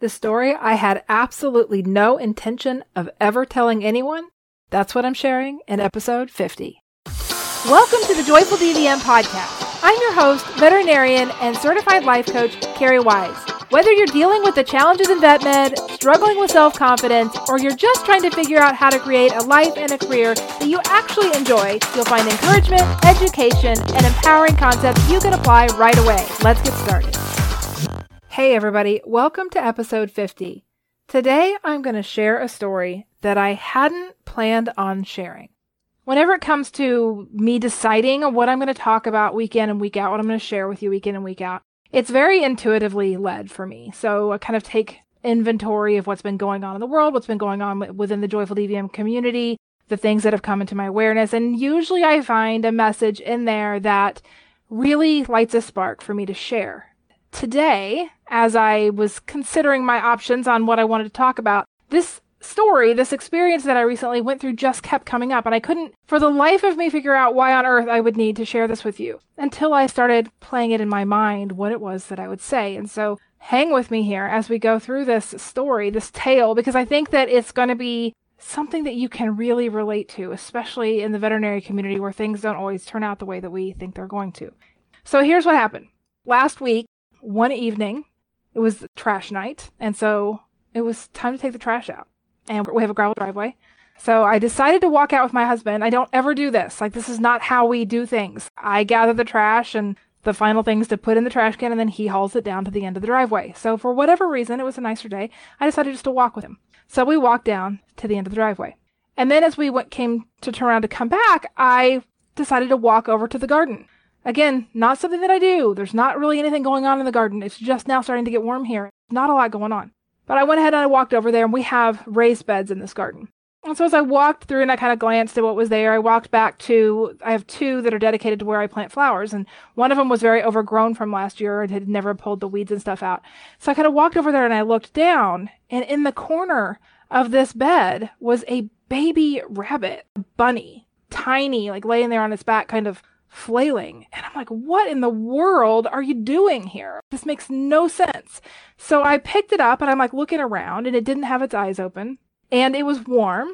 The story I had absolutely no intention of ever telling anyone. That's what I'm sharing in episode 50. Welcome to the Joyful DVM podcast. I'm your host, veterinarian, and certified life coach, Cari Wise. Whether you're dealing with the challenges in vet med, struggling with self confidence, or you're just trying to figure out how to create a life and a career that you actually enjoy, you'll find encouragement, education, and empowering concepts you can apply right away. Let's get started. Hey, everybody, welcome to episode 50. Today, I'm going to share a story that I hadn't planned on sharing. Whenever it comes to me deciding what I'm going to talk about week in and week out, what I'm going to share with you week in and week out, it's very intuitively led for me. So I kind of take inventory of what's been going on in the world, what's been going on within the Joyful DVM community, the things that have come into my awareness. And usually I find a message in there that really lights a spark for me to share today, as I was considering my options on what I wanted to talk about, this story, this experience that I recently went through just kept coming up, and I couldn't, for the life of me, figure out why on earth I would need to share this with you until I started playing it in my mind what it was that I would say. And so hang with me here as we go through this story, this tale, because I think that it's going to be something that you can really relate to, especially in the veterinary community where things don't always turn out the way that we think they're going to. So here's what happened. Last week, one evening, it was trash night, and so it was time to take the trash out. And we have a gravel driveway. So I decided to walk out with my husband. I don't ever do this. Like, this is not how we do things. I gather the trash and the final things to put in the trash can, and then he hauls it down to the end of the driveway. So, for whatever reason, it was a nicer day. I decided just to walk with him. So we walked down to the end of the driveway. And then as we went, came to turn around to come back, I decided to walk over to the garden. Again, not something that I do. There's not really anything going on in the garden. It's just now starting to get warm here. Not a lot going on. But I went ahead and I walked over there, and we have raised beds in this garden. And so as I walked through and I kind of glanced at what was there, I walked back to, I have two that are dedicated to where I plant flowers. And one of them was very overgrown from last year and had never pulled the weeds and stuff out. So I kind of walked over there and I looked down, and in the corner of this bed was a baby rabbit, bunny, tiny, like laying there on its back, kind of flailing. And I'm like, what in the world are you doing here? This makes no sense. So I picked it up and I'm like looking around and it didn't have its eyes open and it was warm.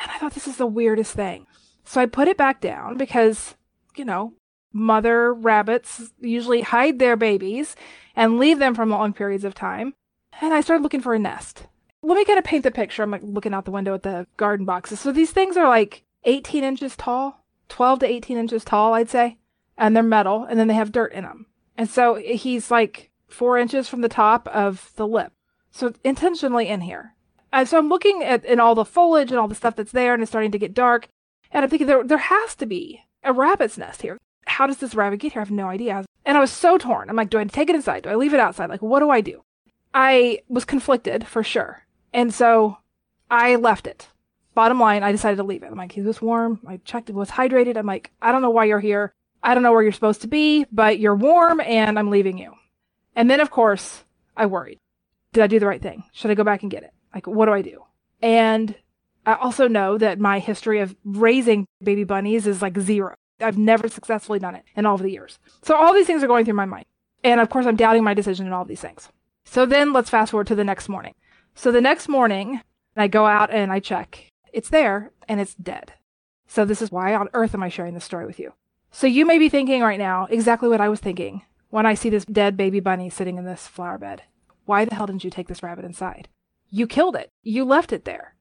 And I thought this is the weirdest thing. So I put it back down because, you know, mother rabbits usually hide their babies and leave them for long periods of time. And I started looking for a nest. Let me kind of paint the picture. I'm like looking out the window at the garden boxes. So these things are like 18 inches tall 12 to 18 inches tall, I'd say. And they're metal, and then they have dirt in them. And so he's like four inches from the top of the lip. So intentionally in here. And so I'm looking at in all the foliage and all the stuff that's there, and it's starting to get dark. And I'm thinking there there has to be a rabbit's nest here. How does this rabbit get here? I have no idea. And I was so torn. I'm like, do I take it inside? Do I leave it outside? Like, what do I do? I was conflicted for sure. And so I left it bottom line, I decided to leave it. I'm like, he was warm. I checked it was hydrated. I'm like, I don't know why you're here. I don't know where you're supposed to be, but you're warm and I'm leaving you. And then, of course, I worried. Did I do the right thing? Should I go back and get it? Like, what do I do? And I also know that my history of raising baby bunnies is like zero. I've never successfully done it in all of the years. So all these things are going through my mind. And of course, I'm doubting my decision in all these things. So then let's fast forward to the next morning. So the next morning, I go out and I check it's there and it's dead. So this is why on earth am I sharing this story with you? So you may be thinking right now exactly what I was thinking when I see this dead baby bunny sitting in this flower bed. Why the hell didn't you take this rabbit inside? You killed it. You left it there.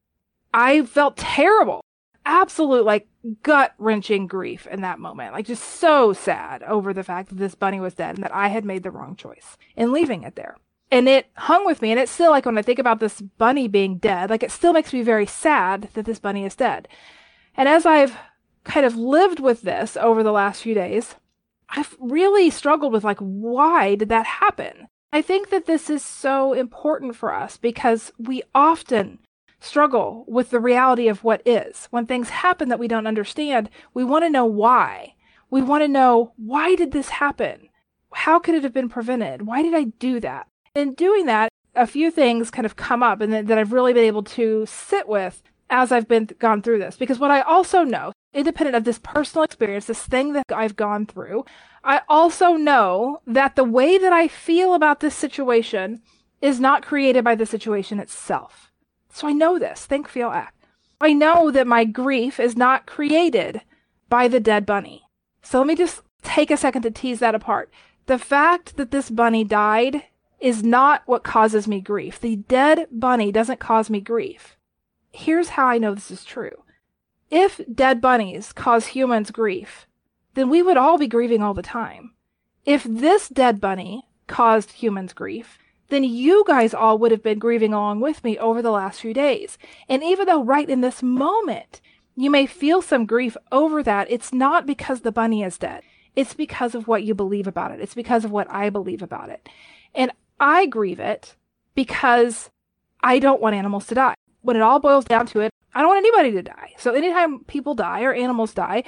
I felt terrible. Absolute like gut wrenching grief in that moment. Like just so sad over the fact that this bunny was dead and that I had made the wrong choice in leaving it there and it hung with me and it's still like when i think about this bunny being dead like it still makes me very sad that this bunny is dead. And as i've kind of lived with this over the last few days i've really struggled with like why did that happen? I think that this is so important for us because we often struggle with the reality of what is. When things happen that we don't understand we want to know why. We want to know why did this happen? How could it have been prevented? Why did i do that in doing that, a few things kind of come up and that, that I've really been able to sit with as I've been gone through this. Because what I also know, independent of this personal experience, this thing that I've gone through, I also know that the way that I feel about this situation is not created by the situation itself. So I know this. Think, feel, act. I know that my grief is not created by the dead bunny. So let me just take a second to tease that apart. The fact that this bunny died is not what causes me grief. The dead bunny doesn't cause me grief. Here's how I know this is true. If dead bunnies cause humans grief, then we would all be grieving all the time. If this dead bunny caused humans grief, then you guys all would have been grieving along with me over the last few days. And even though right in this moment you may feel some grief over that, it's not because the bunny is dead. It's because of what you believe about it. It's because of what I believe about it. And I grieve it because I don't want animals to die. When it all boils down to it, I don't want anybody to die. So anytime people die or animals die,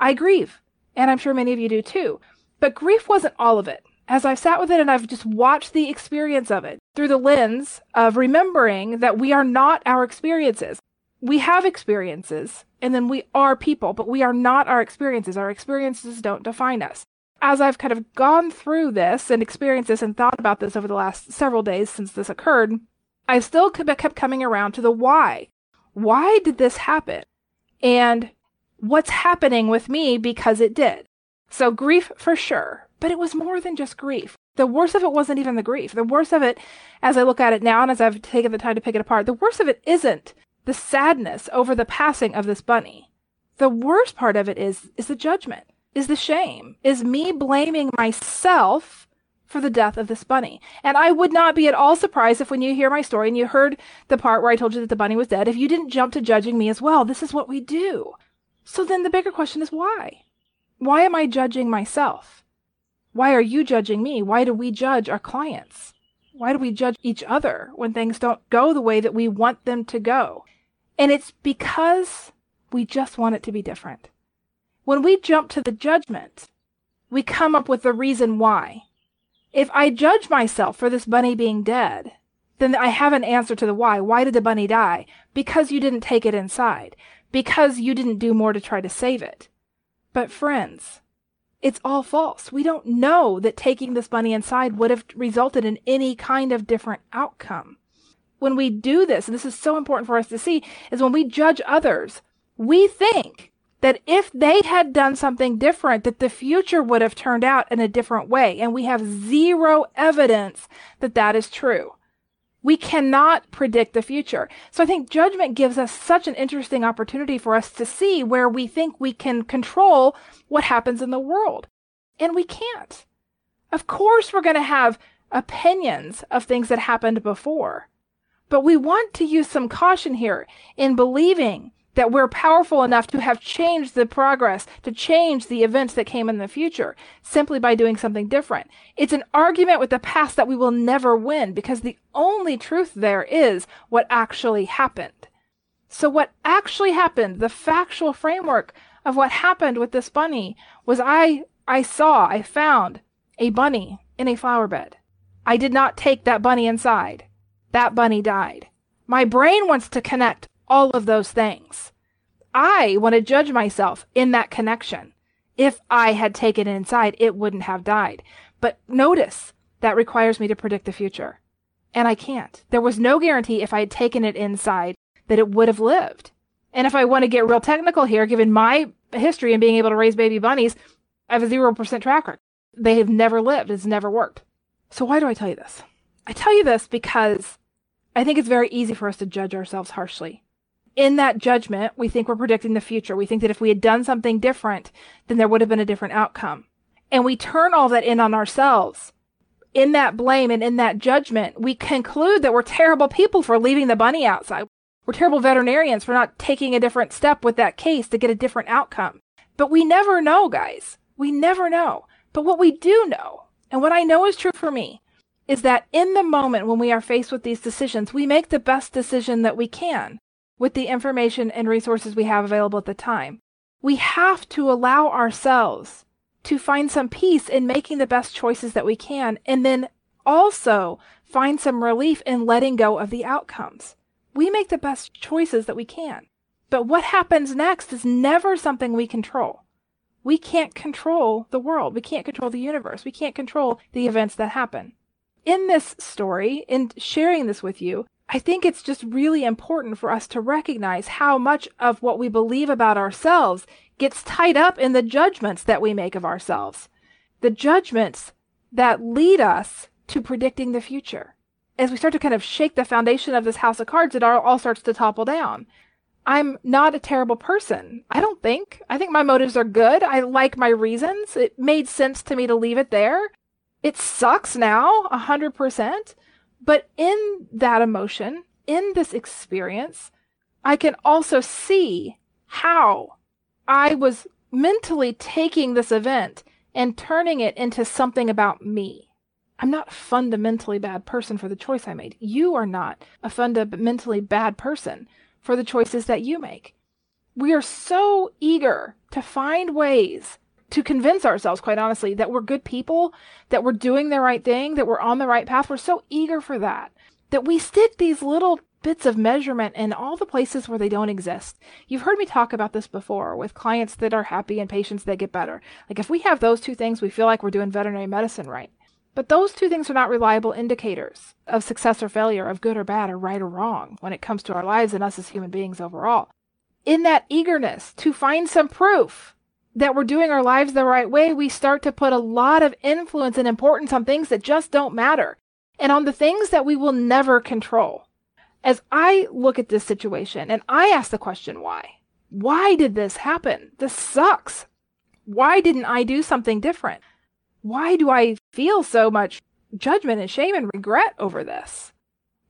I grieve. And I'm sure many of you do too. But grief wasn't all of it as I've sat with it and I've just watched the experience of it through the lens of remembering that we are not our experiences. We have experiences and then we are people, but we are not our experiences. Our experiences don't define us. As I've kind of gone through this and experienced this and thought about this over the last several days since this occurred, I still kept coming around to the why. Why did this happen? And what's happening with me because it did. So grief for sure, but it was more than just grief. The worst of it wasn't even the grief. The worst of it, as I look at it now and as I've taken the time to pick it apart, the worst of it isn't the sadness over the passing of this bunny. The worst part of it is, is the judgment, is the shame, is me blaming myself for the death of this bunny. And I would not be at all surprised if when you hear my story and you heard the part where I told you that the bunny was dead, if you didn't jump to judging me as well. This is what we do. So then the bigger question is why? Why am I judging myself? Why are you judging me? Why do we judge our clients? Why do we judge each other when things don't go the way that we want them to go? And it's because we just want it to be different. When we jump to the judgment, we come up with the reason why. If I judge myself for this bunny being dead, then I have an answer to the why. Why did the bunny die? Because you didn't take it inside. Because you didn't do more to try to save it. But friends, it's all false. We don't know that taking this bunny inside would have resulted in any kind of different outcome. When we do this, and this is so important for us to see, is when we judge others, we think that if they had done something different, that the future would have turned out in a different way. And we have zero evidence that that is true. We cannot predict the future. So I think judgment gives us such an interesting opportunity for us to see where we think we can control what happens in the world. And we can't. Of course, we're going to have opinions of things that happened before. But we want to use some caution here in believing that we're powerful enough to have changed the progress, to change the events that came in the future simply by doing something different. It's an argument with the past that we will never win because the only truth there is what actually happened. So what actually happened, the factual framework of what happened with this bunny was I, I saw, I found a bunny in a flower bed. I did not take that bunny inside. That bunny died. My brain wants to connect all of those things. I want to judge myself in that connection. If I had taken it inside, it wouldn't have died. But notice that requires me to predict the future. And I can't. There was no guarantee if I had taken it inside that it would have lived. And if I want to get real technical here, given my history and being able to raise baby bunnies, I have a 0% track record. They have never lived. It's never worked. So why do I tell you this? I tell you this because I think it's very easy for us to judge ourselves harshly in that judgment, we think we're predicting the future. We think that if we had done something different, then there would have been a different outcome. And we turn all that in on ourselves. In that blame and in that judgment, we conclude that we're terrible people for leaving the bunny outside. We're terrible veterinarians for not taking a different step with that case to get a different outcome. But we never know, guys. We never know. But what we do know, and what I know is true for me, is that in the moment when we are faced with these decisions, we make the best decision that we can with the information and resources we have available at the time. We have to allow ourselves to find some peace in making the best choices that we can, and then also find some relief in letting go of the outcomes. We make the best choices that we can. But what happens next is never something we control. We can't control the world. We can't control the universe. We can't control the events that happen. in this story, in sharing this with you, I think it's just really important for us to recognize how much of what we believe about ourselves gets tied up in the judgments that we make of ourselves. The judgments that lead us to predicting the future. As we start to kind of shake the foundation of this house of cards, it all, starts to topple down. I'm not a terrible person. I don't think. I think my motives are good. I like my reasons. It made sense to me to leave it there. It sucks now, a hundred percent. But in that emotion, in this experience, I can also see how I was mentally taking this event and turning it into something about me. I'm not fundamentally bad person for the choice I made. You are not a fundamentally bad person for the choices that you make. We are so eager to find ways to convince ourselves, quite honestly, that we're good people, that we're doing the right thing, that we're on the right path. We're so eager for that, that we stick these little bits of measurement in all the places where they don't exist. You've heard me talk about this before with clients that are happy and patients that get better. Like if we have those two things, we feel like we're doing veterinary medicine right. But those two things are not reliable indicators of success or failure, of good or bad, or right or wrong when it comes to our lives and us as human beings overall. In that eagerness to find some proof that we're doing our lives the right way, we start to put a lot of influence and importance on things that just don't matter and on the things that we will never control. As I look at this situation and I ask the question, why? Why did this happen? This sucks. Why didn't I do something different? Why do I feel so much judgment and shame and regret over this?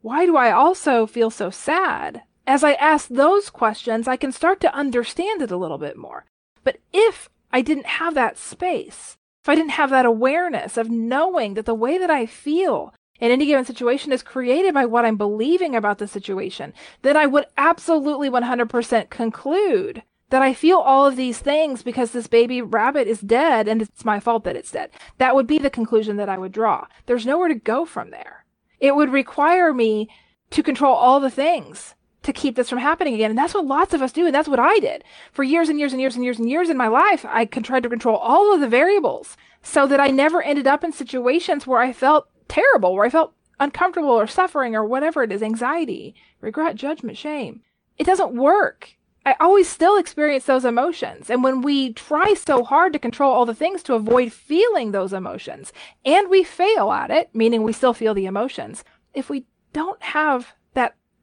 Why do I also feel so sad? As I ask those questions, I can start to understand it a little bit more. But if I didn't have that space, if I didn't have that awareness of knowing that the way that I feel in any given situation is created by what I'm believing about the situation, then I would absolutely 100% conclude that I feel all of these things because this baby rabbit is dead and it's my fault that it's dead. That would be the conclusion that I would draw. There's nowhere to go from there. It would require me to control all the things to keep this from happening again. And that's what lots of us do. And that's what I did for years and years and years and years and years in my life. I tried to control all of the variables so that I never ended up in situations where I felt terrible, where I felt uncomfortable or suffering or whatever it is, anxiety, regret, judgment, shame. It doesn't work. I always still experience those emotions. And when we try so hard to control all the things to avoid feeling those emotions, and we fail at it, meaning we still feel the emotions, if we don't have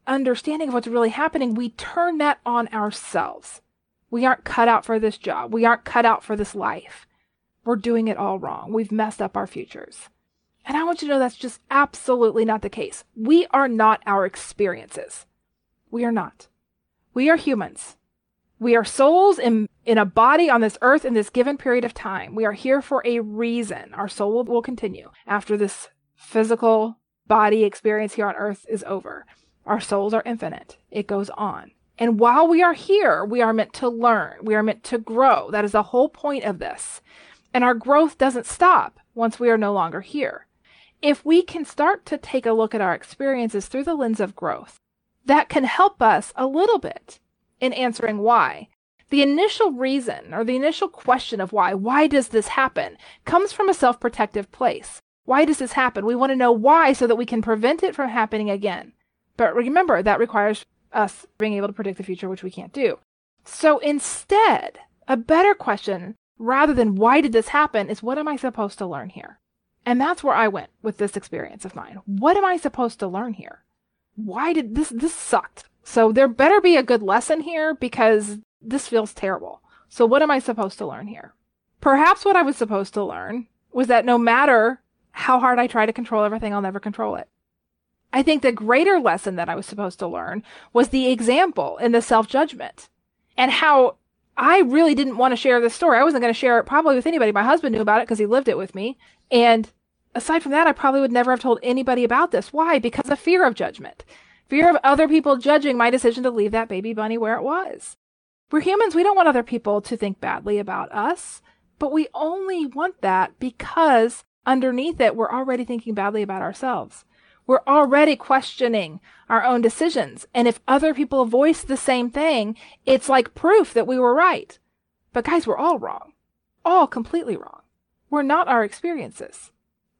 understanding of what's really happening, we turn that on ourselves. We aren't cut out for this job. We aren't cut out for this life. We're doing it all wrong. We've messed up our futures. And I want you to know that's just absolutely not the case. We are not our experiences. We are not. We are humans. We are souls in, in a body on this earth in this given period of time. We are here for a reason. Our soul will, will continue after this physical body experience here on earth is over. Our souls are infinite. It goes on. And while we are here, we are meant to learn. We are meant to grow. That is the whole point of this. And our growth doesn't stop once we are no longer here. If we can start to take a look at our experiences through the lens of growth, that can help us a little bit in answering why. The initial reason or the initial question of why, why does this happen, comes from a self protective place. Why does this happen? We want to know why so that we can prevent it from happening again. But remember, that requires us being able to predict the future, which we can't do. So instead, a better question, rather than why did this happen, is what am I supposed to learn here? And that's where I went with this experience of mine. What am I supposed to learn here? Why did this, this sucked. So there better be a good lesson here because this feels terrible. So what am I supposed to learn here? Perhaps what I was supposed to learn was that no matter how hard I try to control everything, I'll never control it. I think the greater lesson that I was supposed to learn was the example in the self judgment and how I really didn't want to share this story. I wasn't going to share it probably with anybody. My husband knew about it because he lived it with me. And aside from that, I probably would never have told anybody about this. Why? Because of fear of judgment, fear of other people judging my decision to leave that baby bunny where it was. We're humans. We don't want other people to think badly about us, but we only want that because underneath it, we're already thinking badly about ourselves. We're already questioning our own decisions. And if other people voice the same thing, it's like proof that we were right. But guys, we're all wrong. All completely wrong. We're not our experiences.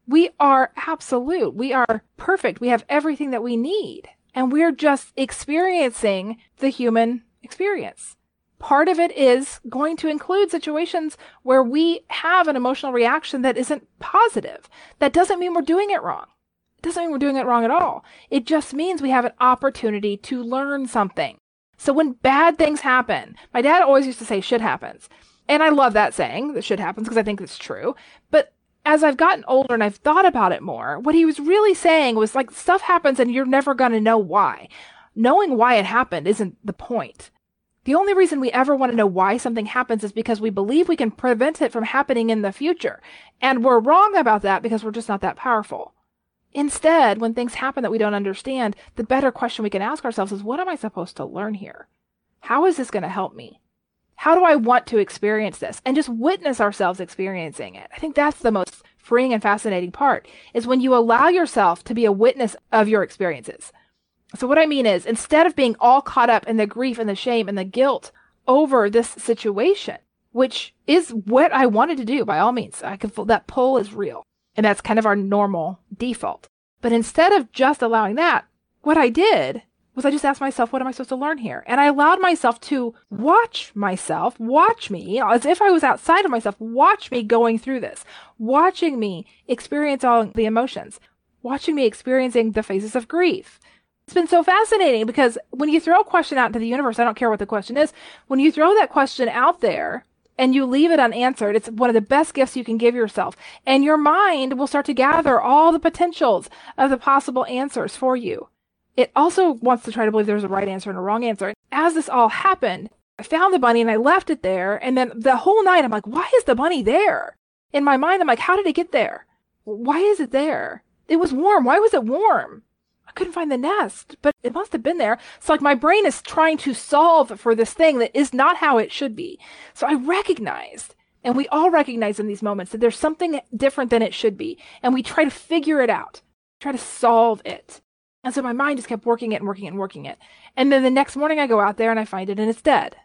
We are absolute. We are perfect. We have everything that we need. And we're just experiencing the human experience. Part of it is going to include situations where we have an emotional reaction that isn't positive. That doesn't mean we're doing it wrong. Doesn't mean we're doing it wrong at all. It just means we have an opportunity to learn something. So when bad things happen, my dad always used to say shit happens. And I love that saying that shit happens because I think it's true. But as I've gotten older and I've thought about it more, what he was really saying was like stuff happens and you're never going to know why. Knowing why it happened isn't the point. The only reason we ever want to know why something happens is because we believe we can prevent it from happening in the future. And we're wrong about that because we're just not that powerful. Instead, when things happen that we don't understand, the better question we can ask ourselves is what am I supposed to learn here? How is this going to help me? How do I want to experience this? And just witness ourselves experiencing it. I think that's the most freeing and fascinating part is when you allow yourself to be a witness of your experiences. So what I mean is instead of being all caught up in the grief and the shame and the guilt over this situation, which is what I wanted to do by all means, I can feel that pull is real. And that's kind of our normal default. But instead of just allowing that, what I did was I just asked myself, what am I supposed to learn here? And I allowed myself to watch myself, watch me, as if I was outside of myself, watch me going through this, watching me experience all the emotions, watching me experiencing the phases of grief. It's been so fascinating because when you throw a question out into the universe, I don't care what the question is, when you throw that question out there, and you leave it unanswered, it's one of the best gifts you can give yourself. And your mind will start to gather all the potentials of the possible answers for you it also wants to try to believe there's a right answer and a wrong answer. As this all happened, I found the bunny and I left it there. And then the whole night, I'm like, why is the bunny there? In my mind, I'm like, how did it get there? Why is it there? It was warm. Why was it warm? I couldn't find the nest, but it must have been there. It's like, my brain is trying to solve for this thing that is not how it should be. So, I recognized, and we all recognize in these moments, that there's something different than it should be. And we try to figure it out, try to solve it. And so my mind just kept working it and working it and working it. And then the next morning I go out there and I find it and it's dead.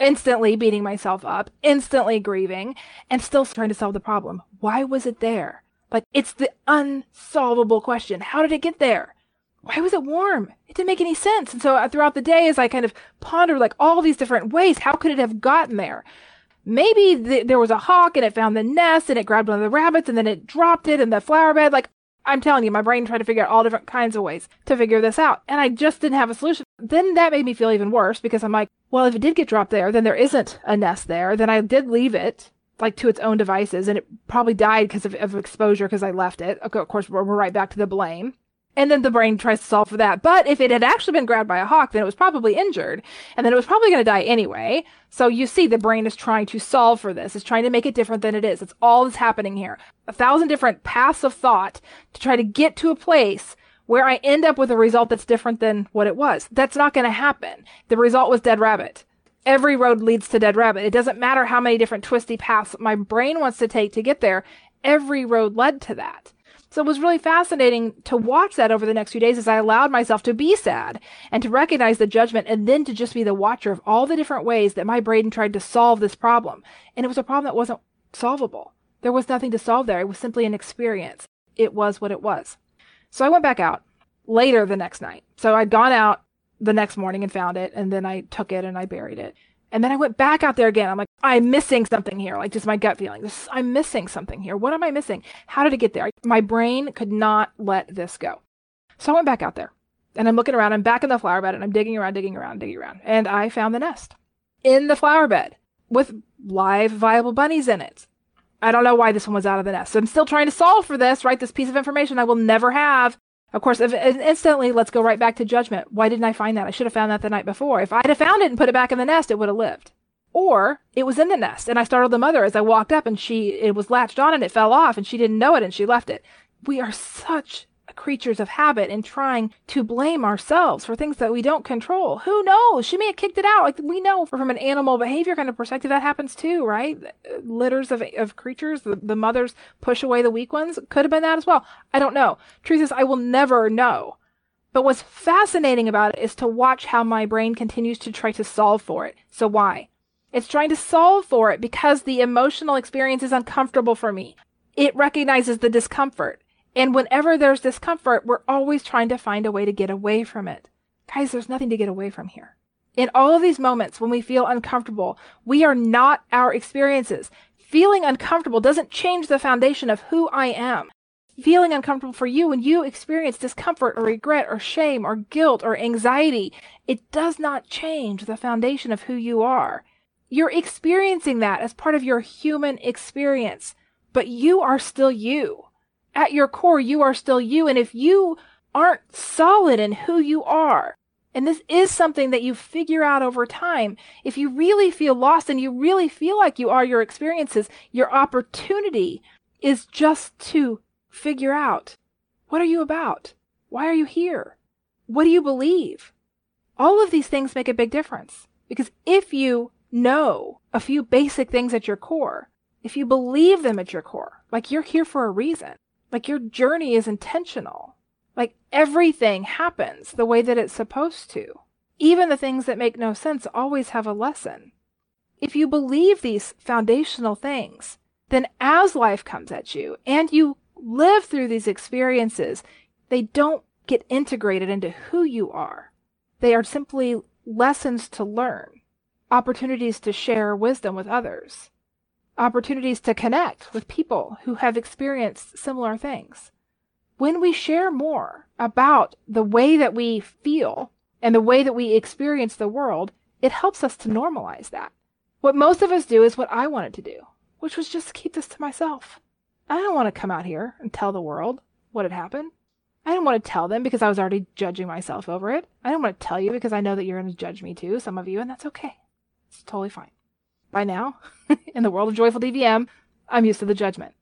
Instantly beating myself up, instantly grieving, and still trying to solve the problem. Why was it there? But it's the unsolvable question. How did it get there? Why was it warm? It didn't make any sense. And so uh, throughout the day, as I kind of pondered like all these different ways, how could it have gotten there? Maybe th- there was a hawk and it found the nest and it grabbed one of the rabbits and then it dropped it in the flower bed. Like I'm telling you, my brain tried to figure out all different kinds of ways to figure this out. And I just didn't have a solution. Then that made me feel even worse because I'm like, well, if it did get dropped there, then there isn't a nest there. Then I did leave it like to its own devices and it probably died because of, of exposure because I left it. Okay, Of course, we're, we're right back to the blame. And then the brain tries to solve for that. But if it had actually been grabbed by a hawk, then it was probably injured. And then it was probably going to die anyway. So you see, the brain is trying to solve for this. It's trying to make it different than it is. It's all that's happening here. A thousand different paths of thought to try to get to a place where I end up with a result that's different than what it was. That's not going to happen. The result was dead rabbit. Every road leads to dead rabbit. It doesn't matter how many different twisty paths my brain wants to take to get there. Every road led to that. So it was really fascinating to watch that over the next few days as I allowed myself to be sad and to recognize the judgment and then to just be the watcher of all the different ways that my brain tried to solve this problem. And it was a problem that wasn't solvable. There was nothing to solve there. It was simply an experience. It was what it was. So I went back out later the next night. So I'd gone out the next morning and found it, and then I took it and I buried it. And then I went back out there again. I'm like, I'm missing something here. Like just my gut feeling. This, I'm missing something here. What am I missing? How did it get there? My brain could not let this go. So I went back out there and I'm looking around. I'm back in the flower bed and I'm digging around, digging around, digging around. And I found the nest in the flower bed with live viable bunnies in it. I don't know why this one was out of the nest. So I'm still trying to solve for this, right? This piece of information I will never have of course, if, instantly, let's go right back to judgment. Why didn't I find that? I should have found that the night before. If I'd have found it and put it back in the nest, it would have lived. Or it was in the nest and I startled the mother as I walked up and she, it was latched on and it fell off and she didn't know it and she left it. We are such creatures of habit and trying to blame ourselves for things that we don't control. Who knows? She may have kicked it out. Like we know from an animal behavior kind of perspective that happens too, right? Litters of, of creatures, the, the mothers push away the weak ones. Could have been that as well. I don't know. Truth is, I will never know. But what's fascinating about it is to watch how my brain continues to try to solve for it. So why? It's trying to solve for it because the emotional experience is uncomfortable for me. It recognizes the discomfort. And whenever there's discomfort, we're always trying to find a way to get away from it. Guys, there's nothing to get away from here. In all of these moments when we feel uncomfortable, we are not our experiences. Feeling uncomfortable doesn't change the foundation of who I am. Feeling uncomfortable for you when you experience discomfort or regret or shame or guilt or anxiety, it does not change the foundation of who you are. You're experiencing that as part of your human experience, but you are still you. At your core, you are still you. And if you aren't solid in who you are, and this is something that you figure out over time. If you really feel lost and you really feel like you are your experiences, your opportunity is just to figure out what are you about? Why are you here? What do you believe? All of these things make a big difference because if you know a few basic things at your core, if you believe them at your core, like you're here for a reason, like your journey is intentional, like everything happens the way that it's supposed to. Even the things that make no sense always have a lesson. If you believe these foundational things, then as life comes at you and you live through these experiences, they don't get integrated into who you are. They are simply lessons to learn, opportunities to share wisdom with others, opportunities to connect with people who have experienced similar things when we share more about the way that we feel and the way that we experience the world, it helps us to normalize that. What most of us do is what I wanted to do, which was just keep this to myself. I don't want to come out here and tell the world what had happened. I didn't want to tell them because I was already judging myself over it. I didn't want to tell you because I know that you're going to judge me too, some of you, and that's okay. It's totally fine. By now, in the world of joyful DVM, I'm used to the judgment.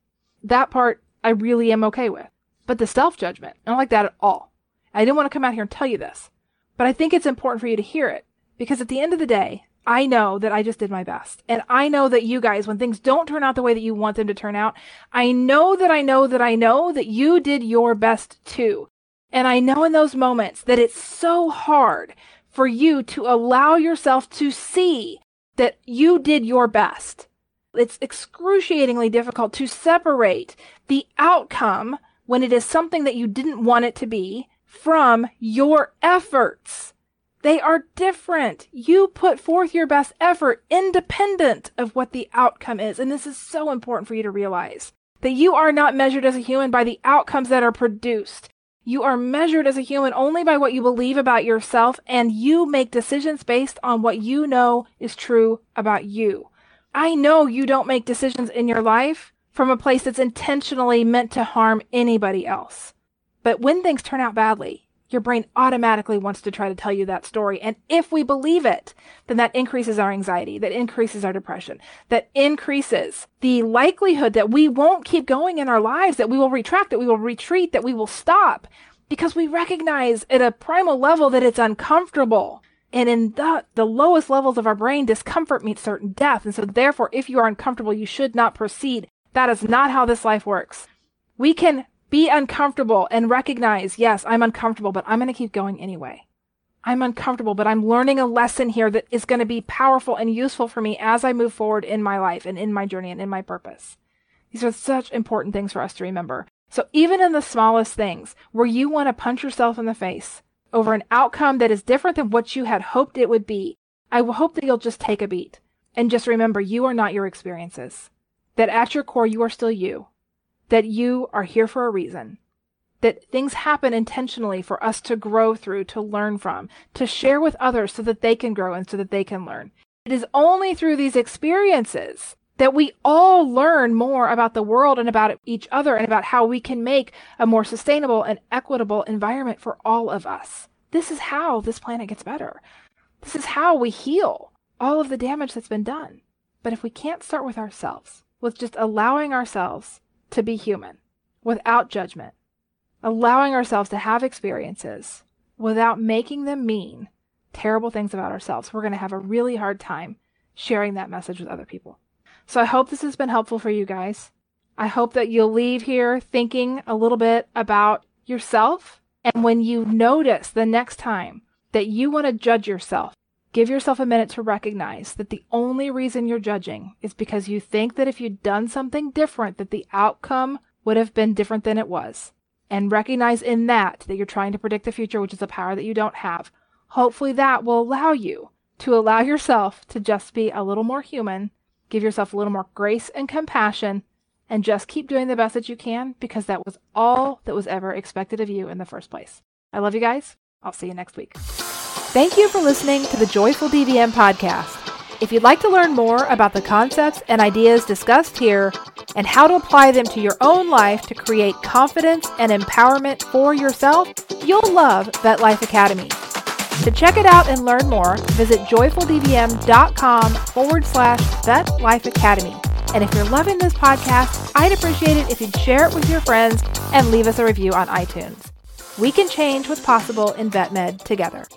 That part I really am okay with. But the self judgment, I don't like that at all. I didn't want to come out here and tell you this, but I think it's important for you to hear it because at the end of the day, I know that I just did my best. And I know that you guys, when things don't turn out the way that you want them to turn out, I know that I know that I know that you did your best too. And I know in those moments that it's so hard for you to allow yourself to see that you did your best. It's excruciatingly difficult to separate the outcome when it is something that you didn't want it to be from your efforts. They are different. You put forth your best effort independent of what the outcome is. And this is so important for you to realize that you are not measured as a human by the outcomes that are produced. You are measured as a human only by what you believe about yourself, and you make decisions based on what you know is true about you. I know you don't make decisions in your life from a place that's intentionally meant to harm anybody else. But when things turn out badly, your brain automatically wants to try to tell you that story. And if we believe it, then that increases our anxiety, that increases our depression, that increases the likelihood that we won't keep going in our lives, that we will retract, that we will retreat, that we will stop because we recognize at a primal level that it's uncomfortable. And in the, the lowest levels of our brain, discomfort means certain death. And so therefore, if you are uncomfortable, you should not proceed that is not how this life works. We can be uncomfortable and recognize, yes, I'm uncomfortable, but I'm going to keep going anyway. I'm uncomfortable, but I'm learning a lesson here that is going to be powerful and useful for me as I move forward in my life and in my journey and in my purpose. These are such important things for us to remember. So even in the smallest things where you want to punch yourself in the face over an outcome that is different than what you had hoped it would be, I hope that you'll just take a beat and just remember you are not your experiences that at your core you are still you, that you are here for a reason, that things happen intentionally for us to grow through, to learn from, to share with others so that they can grow and so that they can learn. It is only through these experiences that we all learn more about the world and about each other and about how we can make a more sustainable and equitable environment for all of us. This is how this planet gets better. This is how we heal all of the damage that's been done. But if we can't start with ourselves, with just allowing ourselves to be human without judgment, allowing ourselves to have experiences without making them mean terrible things about ourselves, we're going to have a really hard time sharing that message with other people. So I hope this has been helpful for you guys. I hope that you'll leave here thinking a little bit about yourself. And when you notice the next time that you want to judge yourself, Give yourself a minute to recognize that the only reason you're judging is because you think that if you'd done something different that the outcome would have been different than it was. and recognize in that that you're trying to predict the future, which is a power that you don't have. Hopefully, that will allow you to allow yourself to just be a little more human, give yourself a little more grace and compassion, and just keep doing the best that you can because that was all that was ever expected of you in the first place. I love you guys. I'll see you next week. Thank you for listening to the Joyful DVM podcast. If you'd like to learn more about the concepts and ideas discussed here and how to apply them to your own life to create confidence and empowerment for yourself, you'll love Vet Life Academy. To check it out and learn more, visit joyfuldvm.com forward slash Vet Life Academy. And if you're loving this podcast, I'd appreciate it if you'd share it with your friends and leave us a review on iTunes. We can change what's possible in vet med together.